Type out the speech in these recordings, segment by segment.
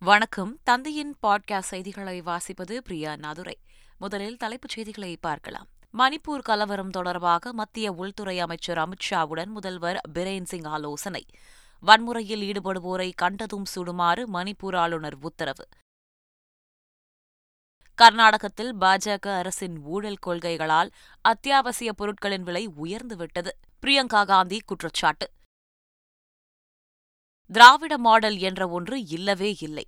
வணக்கம். தந்தையின் பாட்காஸ்ட் செய்திகளை வாசிப்பது பிரியா நாதுரை. முதலில் தலைப்புச் செய்திகளை பார்க்கலாம். மணிப்பூர் கலவரம் தொடர்பாக மத்திய உள்துறை அமைச்சர் அமித்ஷாவுடன் முதல்வர் பிரேன் சிங் ஆலோசனை. வன்முறையில் ஈடுபடுவோரை கண்டதும் சுடுமாறு மணிப்பூர் ஆளுநர் உத்தரவு. கர்நாடகத்தில் பாஜக அரசின் ஊழல் கொள்கைகளால் அத்தியாவசிய பொருட்களின் விலை உயர்ந்துவிட்டது. பிரியங்கா காந்தி குற்றச்சாட்டு. திராவிட மாடல் என்ற ஒன்று இல்லவே இல்லை.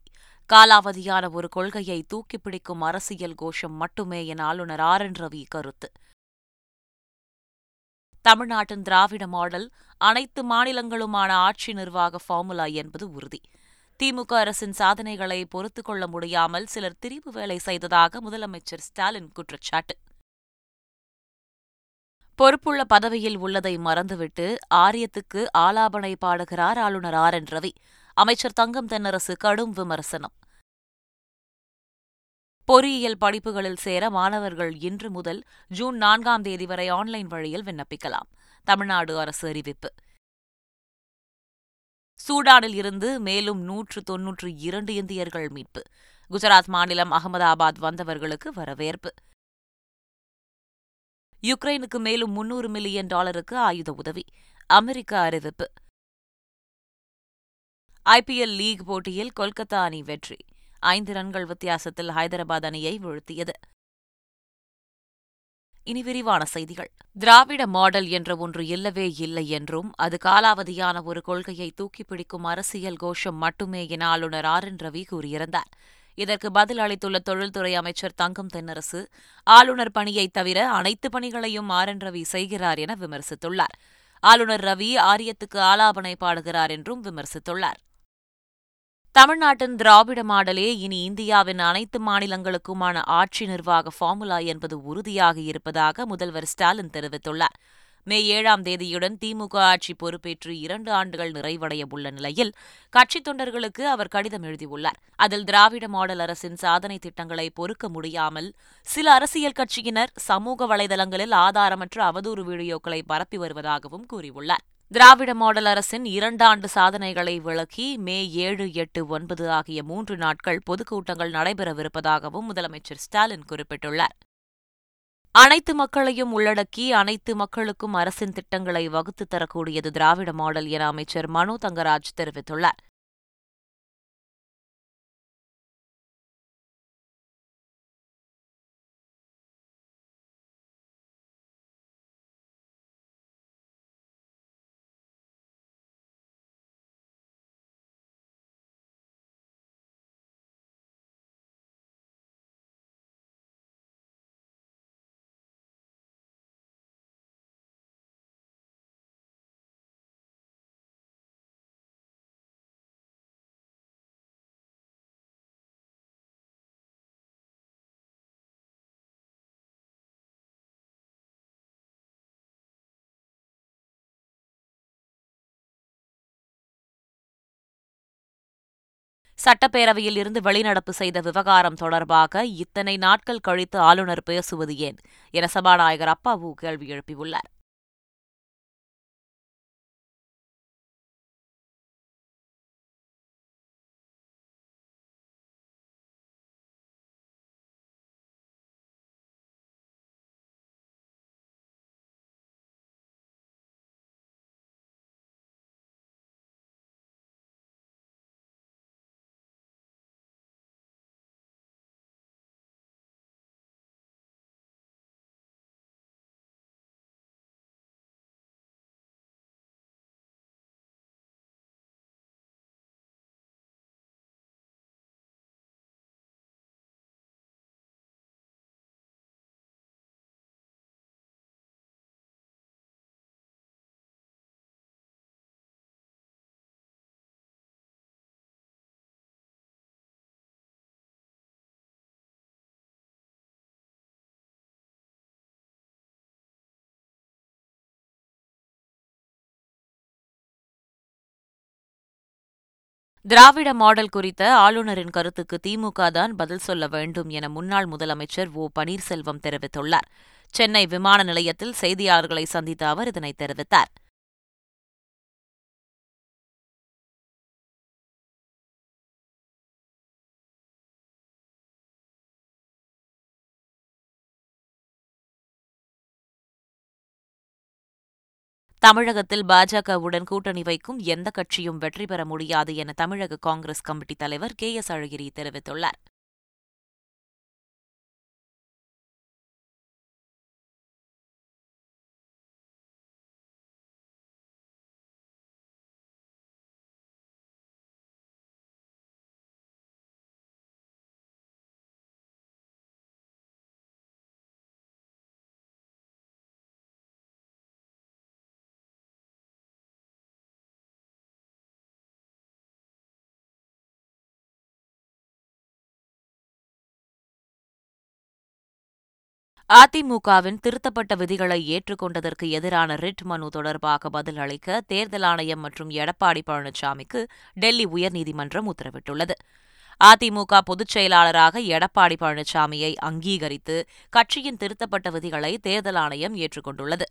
காலாவதியான ஒரு கொள்கையை தூக்கிப்பிடிக்கும் அரசியல் கோஷம் மட்டுமே என ஆளுநர் ஆர். என். ரவி கருத்து. தமிழ்நாட்டின் திராவிட மாடல் அனைத்து மாநிலங்களுமான ஆட்சி நிர்வாக ஃபார்முலா என்பது உறுதி. திமுக அரசின் சாதனைகளை பொறுத்துக்கொள்ள முடியாமல் சிலர் திரிவு வேலை செய்ததாக முதலமைச்சர் ஸ்டாலின் குற்றச்சாட்டு. பொறுப்புள்ள பதவியில் உள்ளதை மறந்துவிட்டு ஆரியத்துக்கு ஆலாபனை பாடுகிறார் ஆளுநர் ஆர் என் ரவி. அமைச்சர் தங்கம் தென்னரசு கடும் விமர்சனம். பொறியியல் படிப்புகளில் சேர மாணவர்கள் இன்று முதல் ஜூன் நான்காம் தேதி வரை ஆன்லைன் வழியில் விண்ணப்பிக்கலாம். தமிழ்நாடு அரசு அறிவிப்பு. சூடானில் இருந்து மேலும் நூற்று தொன்னூற்று இரண்டு இந்தியர்கள் மீட்பு. குஜராத் மாநிலம் அகமதாபாத் வந்தவர்களுக்கு வரவேற்பு. யுக்ரைனுக்கு மேலும் முன்னூறு மில்லியன் டாலருக்கு ஆயுத உதவி. அமெரிக்க அறிவிப்பு. ஐபிஎல் லீக் போட்டியில் கொல்கத்தா அணி வெற்றி. ஐந்து ரன்கள் வித்தியாசத்தில் ஹைதராபாத் அணியை வீழ்த்தியது. இனி விரிவான செய்திகள். திராவிட மாடல் என்ற ஒன்று இல்லவே இல்லை என்றும் அது காலாவதியான ஒரு கொள்கையை தூக்கிப்பிடிக்கும் அரசியல் கோஷம் மட்டுமே என ஆளுநர் ஆர் என் ரவி கூறியிருந்தார். இதற்கு பதில் அளித்துள்ள தொழில்துறை அமைச்சர் தங்கம் தென்னரசு ஆளுநர் பணியை தவிர அனைத்து பணிகளையும் ஆர் என் ரவி செய்கிறார் என விமர்சித்துள்ளார். ஆளுநர் ரவி ஆரியத்துக்கு ஆலாபனை பாடுகிறார் என்றும் விமர்சித்துள்ளார். தமிழ்நாட்டின் திராவிட மாடலே இனி இந்தியாவின் அனைத்து மாநிலங்களுக்குமான ஆட்சி நிர்வாக ஃபார்முலா என்பது உறுதியாக இருப்பதாக முதல்வர் ஸ்டாலின் தெரிவித்துள்ளார். மே ஏழாம் தேதியுடன் திமுக ஆட்சி பொறுப்பேற்று இரண்டு ஆண்டுகள் நிறைவடைய உள்ள நிலையில் கட்சித் தொண்டர்களுக்கு அவர் கடிதம் எழுதியுள்ளார். அதில் திராவிட மாடல் அரசின் சாதனை திட்டங்களை பொறுக்க முடியாமல் சில அரசியல் கட்சியினர் சமூக வலைதளங்களில் ஆதாரமற்ற அவதூறு வீடியோக்களை பரப்பி வருவதாகவும் கூறியுள்ளார். திராவிட மாடல் அரசின் இரண்டாண்டு சாதனைகளை விளக்கி மே ஏழு எட்டு ஒன்பது ஆகிய மூன்று நாட்கள் பொதுக்கூட்டங்கள் நடைபெறவிருப்பதாகவும் முதலமைச்சர் ஸ்டாலின் குறிப்பிட்டுள்ளார். அனைத்து மக்களையும் உள்ளடக்கி அனைத்து மக்களுக்கும் அரசின் திட்டங்களை வகுத்துத் தரக்கூடியது திராவிட மாடல் என அமைச்சர் மனோ தங்கராஜ் தெரிவித்துள்ளார். சட்டப்பேரவையில் இருந்து வெளிநடப்பு செய்த விவகாரம் தொடர்பாக இத்தனை நாட்கள் கழித்து ஆளுநர் பேசுவது ஏன்? என சபாநாயகர் அப்பாவு கேள்வி எழுப்பியுள்ளார். திராவிட மாடல் குறித்த ஆளுநரின் கருத்துக்கு திமுக தான் பதில் சொல்ல வேண்டும் என முன்னாள் முதலமைச்சர் ஓ பன்னீர்செல்வம் தெரிவித்துள்ளார். சென்னை விமான நிலையத்தில் செய்தியாளர்களை சந்தித்த அவர் இதனை தெரிவித்தார். தமிழகத்தில் பாஜகவுடன் கூட்டணி வைக்கும் எந்த கட்சியும் வெற்றி பெற முடியாது என தமிழக காங்கிரஸ் கமிட்டி தலைவர் கே எஸ் அழகிரி தெரிவித்துள்ளார். அதிமுகவின் திருத்தப்பட்ட விதிகளை ஏற்றுக்கொண்டதற்கு எதிரான ரிட் மனு தொடர்பாக பதில் அளிக்க தேர்தல் ஆணையம் மற்றும் எடப்பாடி பழனிசாமிக்கு டெல்லி உயர்நீதிமன்றம் உத்தரவிட்டுள்ளது. அதிமுக பொதுச் செயலாளராக எடப்பாடி பழனிசாமியை அங்கீகரித்து கட்சியின் திருத்தப்பட்ட விதிகளை தேர்தல் ஆணையம் ஏற்றுக்கொண்டுள்ளது.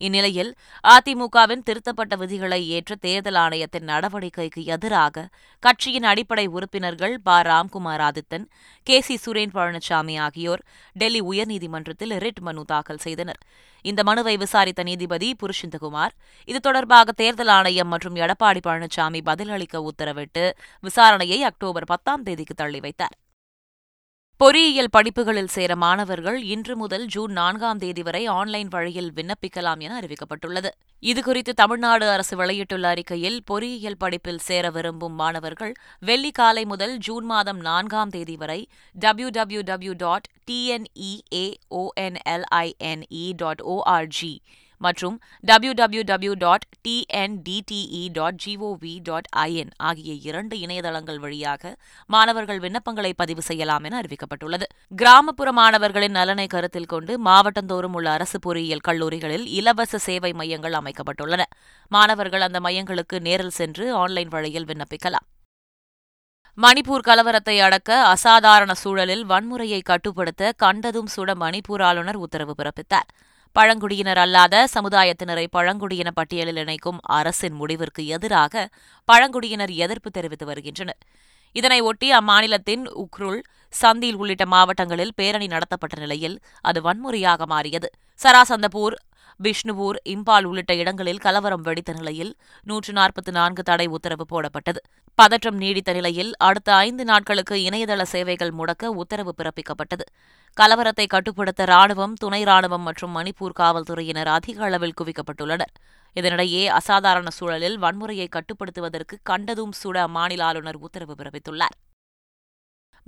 இந்நிலையில் அதிமுகவின் திருத்தப்பட்ட விதிகளை ஏற்ற தேர்தல் ஆணையத்தின் நடவடிக்கைக்கு எதிராக கட்சியின் அடிப்படை உறுப்பினர்கள் ப. ராம்குமார் ஆதித்தன் கே. சி. சுரேன் பழனிசாமி ஆகியோர் டெல்லி உயர்நீதிமன்றத்தில் ரிட் மனு தாக்கல் செய்தனர். இந்த மனுவை விசாரித்த நீதிபதி புருஷிந்தகுமார் இது தொடர்பாக தேர்தல் ஆணையம் மற்றும் எடப்பாடி பழனிசாமி பதிலளிக்க உத்தரவிட்டு விசாரணையை அக்டோபர் பத்தாம் தேதிக்கு தள்ளி வைத்தார். பொறியியல் படிப்புகளில் சேர மாணவர்கள் இன்று முதல் ஜூன் நான்காம் தேதி வரை ஆன்லைன் வழியில் விண்ணப்பிக்கலாம் என அறிவிக்கப்பட்டுள்ளது. இதுகுறித்து தமிழ்நாடு அரசு வெளியிட்டுள்ள அறிக்கையில் பொறியியல் படிப்பில் சேர விரும்பும் மாணவர்கள் வெள்ளி காலை முதல் ஜூன் மாதம் நான்காம் தேதி வரை W W W dot TNEAONLINE dot ORG மற்றும் W W W dot TNDTE dot GOV dot IN ஆகிய இரண்டு இணையதளங்கள் வழியாக மாணவர்கள் விண்ணப்பங்களை பதிவு செய்யலாம் என அறிவிக்கப்பட்டுள்ளது. கிராமப்புற மாணவர்களின் நலனை கருத்தில் கொண்டு மாவட்டந்தோறும் உள்ள அரசு பொறியியல் கல்லூரிகளில் இலவச சேவை மையங்கள் அமைக்கப்பட்டுள்ளன. மாணவர்கள் அந்த மையங்களுக்கு நேரில் சென்று ஆன்லைன் வழியில் விண்ணப்பிக்கலாம். மணிப்பூர் கலவரத்தை அடக்க அசாதாரண சூழலில் வன்முறையை கட்டுப்படுத்த கண்டதும் சுட மணிப்பூர் ஆளுநர் உத்தரவு பிறப்பித்தார். பழங்குடியினர் அல்லாத சமுதாயத்தினரை பழங்குடியின பட்டியலில் இணைக்கும் அரசின் முடிவிற்கு எதிராக பழங்குடியினர் எதிர்ப்பு தெரிவித்து வருகின்றனர். இதனை ஒட்டி அம்மாநிலத்தின் உக்ருல் சந்தில் உள்ளிட்ட மாவட்டங்களில் பேரணி நடத்தப்பட்ட நிலையில் அது வன்முறையாக மாறியது. சராசந்தபூர் பிஷ்ணுபூர் இம்பால் உள்ளிட்ட இடங்களில் கலவரம் வெடித்த நிலையில் நூற்று நாற்பத்தி நான்கு தடை உத்தரவு போடப்பட்டது. பதற்றம் நீடித்த நிலையில் அடுத்த ஐந்து நாட்களுக்கு இணையதள சேவைகள் முடக்க உத்தரவு பிறப்பிக்கப்பட்டது. கலவரத்தை கட்டுப்படுத்த ராணுவம் துணை ராணுவம் மற்றும் மணிப்பூர் காவல்துறையினர் அதிக அளவில் குவிக்கப்பட்டுள்ளனர். இதனிடையே அசாதாரண சூழலில் வன்முறையை கட்டுப்படுத்துவதற்கு கண்டதும் சுட அம்மாநில ஆளுநர் உத்தரவு பிறப்பித்துள்ளார்.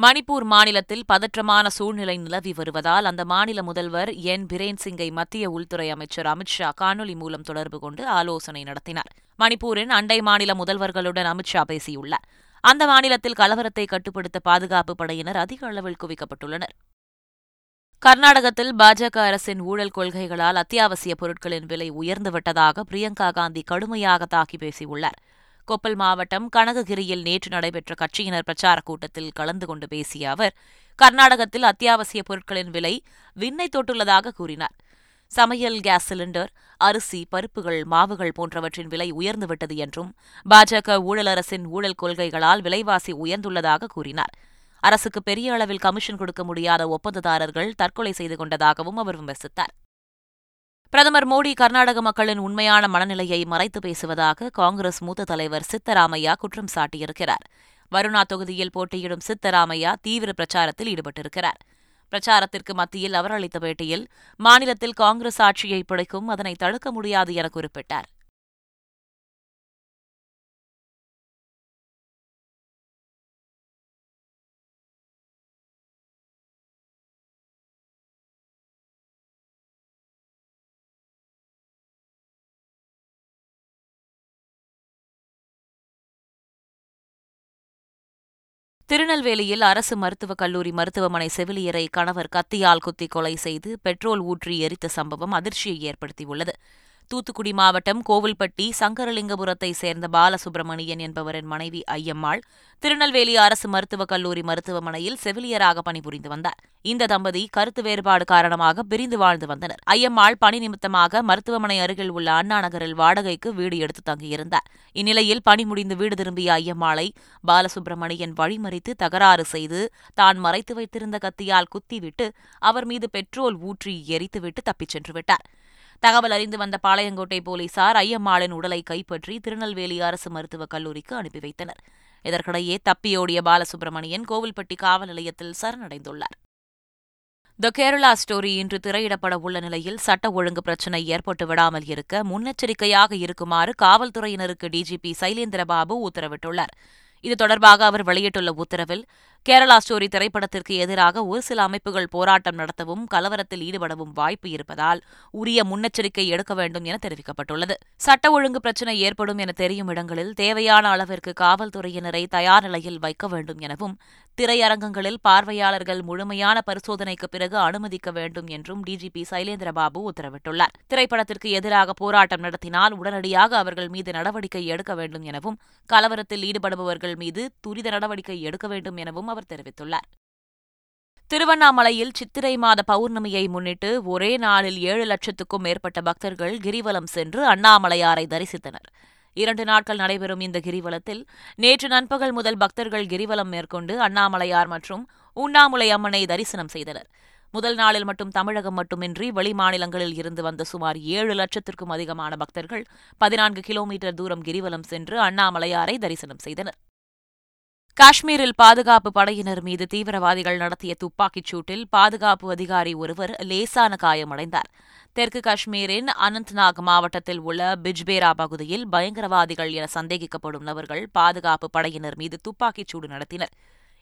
மணிப்பூர் மாநிலத்தில் பதற்றமான சூழ்நிலை நிலவி வருவதால் அந்த மாநில முதல்வர் என். பிரேன் சிங்கை மத்திய உள்துறை அமைச்சர் அமித்ஷா காணொலி மூலம் தொடர்பு கொண்டு ஆலோசனை நடத்தினார். மணிப்பூரின் அண்டை மாநில முதல்வர்களுடன் அமித்ஷா பேசியுள்ளார். அந்த மாநிலத்தில் கலவரத்தை கட்டுப்படுத்த பாதுகாப்பு படையினர் அதிக அளவில் குவிக்கப்பட்டுள்ளனர். கர்நாடகத்தில் பாஜக அரசின் ஊழல் கொள்கைகளால் அத்தியாவசிய பொருட்களின் விலை உயர்ந்துவிட்டதாக பிரியங்கா காந்தி கடுமையாக தாக்கி பேசியுள்ளார். கொப்பல் மாவட்டம் கனககிரியில் நேற்று நடைபெற்ற கட்சியினர் பிரச்சாரக் கூட்டத்தில் கலந்து கொண்டு பேசிய அவர் கர்நாடகத்தில் அத்தியாவசிய பொருட்களின் விலை விண்ணை தொட்டுள்ளதாக கூறினார். சமையல் கேஸ் சிலிண்டர் அரிசி பருப்புகள் மாவுகள் போன்றவற்றின் விலை உயர்ந்துவிட்டது என்றும் பாஜக ஊழல் அரசின் ஊழல் கொள்கைகளால் விலைவாசி உயர்ந்துள்ளதாக கூறினார். அரசுக்கு பெரிய அளவில் கமிஷன் கொடுக்க முடியாத ஒப்பந்ததாரர்கள் தற்கொலை செய்து கொண்டதாகவும் அவர் விமர்சித்தார். பிரதமர் மோடி கர்நாடக மக்களின் உண்மையான மனநிலையை மறைத்து பேசுவதாக காங்கிரஸ் மூத்த தலைவர் சித்தராமையா குற்றம் சாட்டியிருக்கிறார். வருணா தொகுதியில் போட்டியிடும் சித்தராமையா தீவிர பிரச்சாரத்தில் ஈடுபட்டிருக்கிறார். பிரச்சாரத்திற்கு மத்தியில் அவர் அளித்த பேட்டியில் மாநிலத்தில் காங்கிரஸ் ஆட்சியை பிடிக்கும் அதனை தடுக்க முடியாது என குறிப்பிட்டார். திருநெல்வேலியில் அரசு மருத்துவக் கல்லூரி மருத்துவமனை செவிலியரை கணவர் கத்தியால் குத்தி கொலை செய்து பெட்ரோல் ஊற்றி எரித்த சம்பவம் அதிர்ச்சியை ஏற்படுத்தியுள்ளது. தூத்துக்குடி மாவட்டம் கோவில்பட்டி சங்கரலிங்கபுரத்தைச் சேர்ந்த பாலசுப்பிரமணியன் என்பவரின் மனைவி ஐயம்மாள் திருநெல்வேலி அரசு மருத்துவக் கல்லூரி மருத்துவமனையில் செவிலியராக பணிபுரிந்து வந்தார். இந்த தம்பதி கருத்து வேறுபாடு காரணமாக பிரிந்து வாழ்ந்து வந்தனர். ஐயம்மாள் பணி நிமித்தமாக மருத்துவமனை அருகில் உள்ள அண்ணா நகரில் வாடகைக்கு வீடு எடுத்து தங்கியிருந்தார். இந்நிலையில் பணி முடிந்து வீடு திரும்பிய ஐயம்மாளை பாலசுப்பிரமணியன் வழிமறித்து தகராறு செய்து தான் மறைத்து வைத்திருந்த கத்தியால் குத்திவிட்டு அவர் மீது பெட்ரோல் ஊற்றி எரித்துவிட்டு தப்பிச் சென்று விட்டார். தகவல் அறிந்து வந்த பாளையங்கோட்டை போலீசார் ஐயம்மாளின் உடலை கைப்பற்றி திருநெல்வேலி அரசு மருத்துவக் கல்லூரிக்கு அனுப்பி வைத்தனர். இதற்கிடையே தப்பியோடிய பாலசுப்ரமணியன் கோவில்பட்டி காவல் நிலையத்தில் சரணடைந்துள்ளார். த கேரளா ஸ்டோரி இன்று திரையிடப்பட உள்ள நிலையில் சட்ட ஒழுங்கு பிரச்சினை ஏற்பட்டு விடாமல் இருக்க முன்னெச்சரிக்கையாக இருக்குமாறு காவல்துறையினருக்கு டிஜிபி சைலேந்திரபாபு உத்தரவிட்டுள்ளார். இது தொடர்பாக அவர் வெளியிட்டுள்ள உத்தரவில் கேரளா ஸ்டோரி திரைப்படத்திற்கு எதிராக ஒரு சில அமைப்புகள் போராட்டம் நடத்தவும் கலவரத்தில் ஈடுபடவும் வாய்ப்பு இருப்பதால் உரிய முன்னெச்சரிக்கை எடுக்க வேண்டும் என தெரிவிக்கப்பட்டுள்ளது. சட்ட ஒழுங்கு பிரச்சினை ஏற்படும் என தெரியும் இடங்களில் தேவையான அளவிற்கு காவல்துறையினரை தயார் நிலையில் வைக்க வேண்டும் எனவும் திரையரங்கங்களில் பார்வையாளர்கள் முழுமையான பரிசோதனைக்கு பிறகு அனுமதிக்க வேண்டும் என்றும் டிஜிபி சைலேந்திரபாபு உத்தரவிட்டுள்ளார். திரைப்படத்திற்கு எதிராக போராட்டம் நடத்தினால் உடனடியாக அவர்கள் மீது நடவடிக்கை எடுக்க வேண்டும் எனவும் கலவரத்தில் ஈடுபடுபவர்கள் மீது துரித நடவடிக்கை எடுக்க வேண்டும் எனவும் அவர் தெரிவித்துள்ளார். திருவண்ணாமலையில் சித்திரை மாத பௌர்ணமியை முன்னிட்டு ஒரே நாளில் ஏழு லட்சத்துக்கும் மேற்பட்ட பக்தர்கள் கிரிவலம் சென்று அண்ணாமலையாரை தரிசித்தனர். இரண்டு நாட்கள் நடைபெறும் இந்த கிரிவலத்தில் நேற்று நண்பகல் முதல் பக்தர்கள் கிரிவலம் மேற்கொண்டு அண்ணாமலையார் மற்றும் உண்ணாமுலை அம்மனை தரிசனம் செய்தனர். முதல் நாளில் மட்டும் தமிழகம் மட்டுமின்றி வெளிமாநிலங்களில் இருந்து வந்த சுமார் ஏழு லட்சத்திற்கும் அதிகமான பக்தர்கள் பதினான்கு கிலோமீட்டர் தூரம் கிரிவலம் சென்று அண்ணாமலையாரை தரிசனம் செய்தனர். காஷ்மீரில் பாதுகாப்பு படையினர் மீது தீவிரவாதிகள் நடத்திய துப்பாக்கிச் சூட்டில் பாதுகாப்பு அதிகாரி ஒருவர் லேசான காயமடைந்தார். தெற்கு காஷ்மீரின் அனந்த்நாக் மாவட்டத்தில் உள்ள பிஜ்பேரா பகுதியில் பயங்கரவாதிகள் என சந்தேகிக்கப்படும் நபர்கள் பாதுகாப்பு படையினர் மீது துப்பாக்கிச் சூடு நடத்தினர்.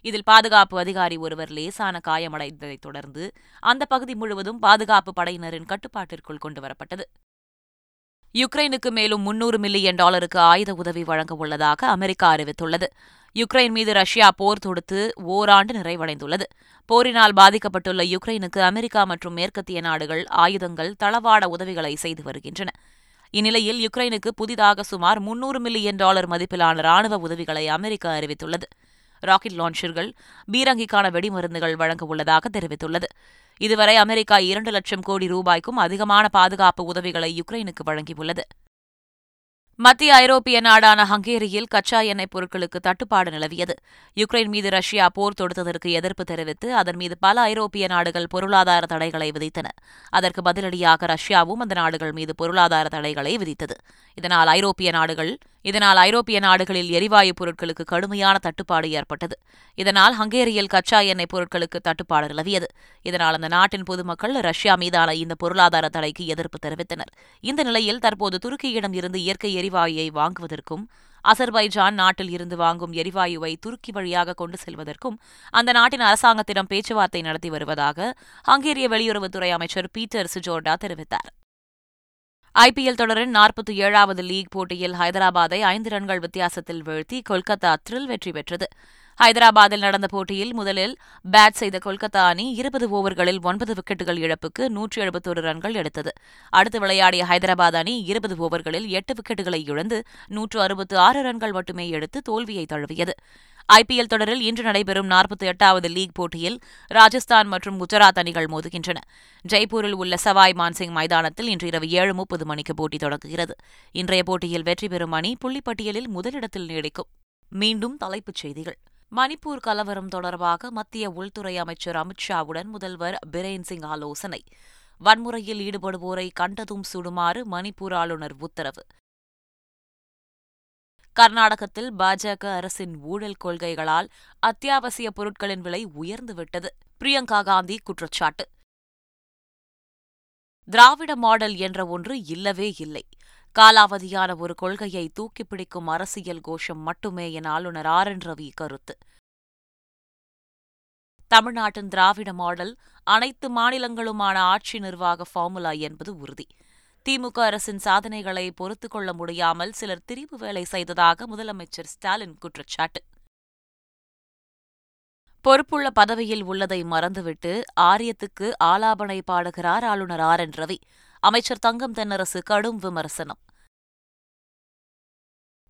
இதில் பாதுகாப்பு அதிகாரி ஒருவர் லேசான காயமடைந்ததைத் தொடர்ந்து அந்த பகுதி முழுவதும் பாதுகாப்பு படையினரின் கட்டுப்பாட்டிற்குள் கொண்டுவரப்பட்டது யுக்ரைனுக்கு மேலும் முன்னூறு மில்லியன் டாலருக்கு ஆயுத உதவி வழங்க உள்ளதாக அமெரிக்கா அறிவித்துள்ளது. யுக்ரைன் மீது ரஷ்யா போர் தொடுத்து ஓராண்டு நிறைவடைந்துள்ளது. போரினால் பாதிக்கப்பட்டுள்ள யுக்ரைனுக்கு அமெரிக்கா மற்றும் மேற்கத்திய நாடுகள் ஆயுதங்கள் தளவாட உதவிகளை செய்து வருகின்றன. இந்நிலையில் யுக்ரைனுக்கு புதிதாக சுமார் முன்னூறு மில்லியன் டாலர் மதிப்பிலான ராணுவ உதவிகளை அமெரிக்கா அறிவித்துள்ளது. ராக்கெட் லான்ச்சர்கள் பீரங்கிக்கான வெடிமருந்துகள் வழங்க உள்ளதாக தெரிவித்துள்ளது. இதுவரை அமெரிக்கா இரண்டு லட்சம் கோடி ரூபாய்க்கும் அதிகமான பாதுகாப்பு உதவிகளை யுக்ரைனுக்கு வழங்கியுள்ளது. மத்திய ஐரோப்பிய நாடான ஹங்கேரியில் கச்சா எண்ணெய் பொருட்களுக்கு தட்டுப்பாடு நிலவியது. யுக்ரைன் மீது ரஷ்யா போர் தொடுத்ததற்கு எதிர்ப்பு தெரிவித்து அதன் மீது பல ஐரோப்பிய நாடுகள் பொருளாதார தடைகளை விதித்தன. அதற்கு பதிலடியாக ரஷ்யாவும் அந்த நாடுகள் மீது பொருளாதார தடைகளை விதித்தது. இதனால் ஐரோப்பிய நாடுகள் இதனால் ஐரோப்பிய நாடுகளில் எரிவாயு பொருட்களுக்கு கடுமையான தட்டுப்பாடு ஏற்பட்டது. இதனால் ஹங்கேரியில் கச்சா எண்ணெய் பொருட்களுக்கு தட்டுப்பாடு நிலவியது. இதனால் அந்த நாட்டின் பொதுமக்கள் ரஷ்யா மீதான இந்த பொருளாதார தடைக்கு எதிர்ப்பு தெரிவித்தனர். இந்த நிலையில் தற்போது துருக்கியிடம் இருந்து இயற்கை எரிவாயுவை வாங்குவதற்கும் அசர்பைஜான் நாட்டில் இருந்து வாங்கும் எரிவாயுவை துருக்கி வழியாக கொண்டு செல்வதற்கும் அந்த நாட்டின் அரசாங்கத்திடம் பேச்சுவார்த்தை நடத்தி வருவதாக ஹங்கேரிய வெளியுறவுத்துறை அமைச்சர் பீட்டர் சிஜோர்டா தெரிவித்தார். ஐபிஎல் தொடரின் நாற்பத்தி ஏழாவது லீக் போட்டியில் ஹைதராபாத்தை ஐந்து ரன்கள் வித்தியாசத்தில் வீழ்த்தி கொல்கத்தா த்ரில் வெற்றி பெற்றது. ஹைதராபாத்தில் நடந்த போட்டியில் முதலில் பேட் செய்த கொல்கத்தா அணி இருபது ஓவர்களில் ஒன்பது விக்கெட்டுகள் இழப்புக்கு நூற்றி எழுபத்தோரு ரன்கள் எடுத்தது. அடுத்து விளையாடிய ஹைதராபாத் அணி இருபது ஓவர்களில் எட்டு விக்கெட்டுகளை இழந்து நூற்று அறுபத்து ஆறு ரன்கள் மட்டுமே எடுத்து தோல்வியை தழுவியது. ஐபிஎல் தொடரில் இன்று நடைபெறும் நாற்பத்தி எட்டாவது லீக் போட்டியில் ராஜஸ்தான் மற்றும் குஜராத் அணிகள் மோதுகின்றன. ஜெய்ப்பூரில் உள்ள சவாய் மான்சிங் மைதானத்தில் இன்று இரவு ஏழு முப்பது மணிக்கு போட்டி தொடங்குகிறது. இன்றைய போட்டியில் வெற்றி பெறும் அணி புள்ளிப்பட்டியலில் முதலிடத்தில் நீடிக்கும். மீண்டும் தலைப்புச் செய்திகள். மணிப்பூர் கலவரம் தொடர்பாக மத்திய உள்துறை அமைச்சர் அமித்ஷாவுடன் முதல்வர் பிரேன் சிங் ஆலோசனை. வன்முறையில் ஈடுபடுவோரை கண்டதும் சுடுமாறு மணிப்பூர் ஆளுநர் உத்தரவு. கர்நாடகத்தில் பாஜக அரசின் ஊழல் கொள்கைகளால் அத்தியாவசிய பொருட்களின் விலை உயர்ந்துவிட்டது. பிரியங்கா காந்தி குற்றச்சாட்டு. திராவிட மாடல் என்ற ஒன்று இல்லவே இல்லை. காலாவதியான ஒரு கொள்கையை தூக்கிப்பிடிக்கும் அரசியல் கோஷம் மட்டுமே என ஆளுநர் ஆர் என் ரவி கருத்து. தமிழ்நாட்டின் திராவிட மாடல் அனைத்து மாநிலங்களுமான ஆட்சி நிர்வாக ஃபார்முலா என்பது உறுதி. திமுக அரசின் சாதனைகளை பொறுத்துக் கொள்ள முடியாமல் சிலர் திரிவு வேலை செய்ததாக முதலமைச்சர் ஸ்டாலின் குற்றச்சாட்டு. பொறுப்புள்ள பதவியில் உள்ளதை மறந்துவிட்டு ஆரியத்துக்கு ஆலாபனை பாடுகிறார் ஆளுநர் ஆர் என் ரவி. அமைச்சர் தங்கம் தென்னரசு கடும் விமர்சனம்.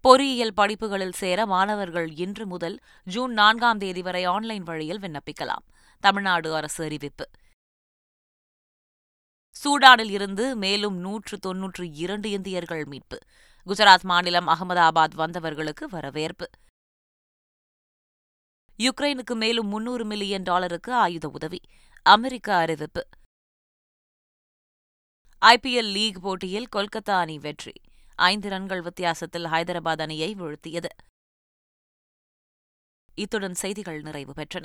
பொறியியல் படிப்புகளில் சேர மாணவர்கள் இன்று முதல் ஜூன் நான்காம் தேதி வரை ஆன்லைன் வழியில் விண்ணப்பிக்கலாம். தமிழ்நாடு அரசு அறிவிப்பு. சூடானில் இருந்து மேலும் நூற்று தொன்னூற்று இரண்டு இந்தியர்கள் மீட்பு. குஜராத் மாநிலம் அகமதாபாத் வந்தவர்களுக்கு வரவேற்பு. யுக்ரைனுக்கு மேலும் முன்னூறு மில்லியன் டாலருக்கு ஆயுத உதவி. அமெரிக்க அறிவிப்பு. ஐபிஎல் லீக் போட்டியில் கொல்கத்தா அணி வெற்றி. ஐந்து ரன்கள் வித்தியாசத்தில் ஹைதராபாத் அணியை வீழ்த்தியது. இத்துடன் செய்திகள் நிறைவு பெற்றன.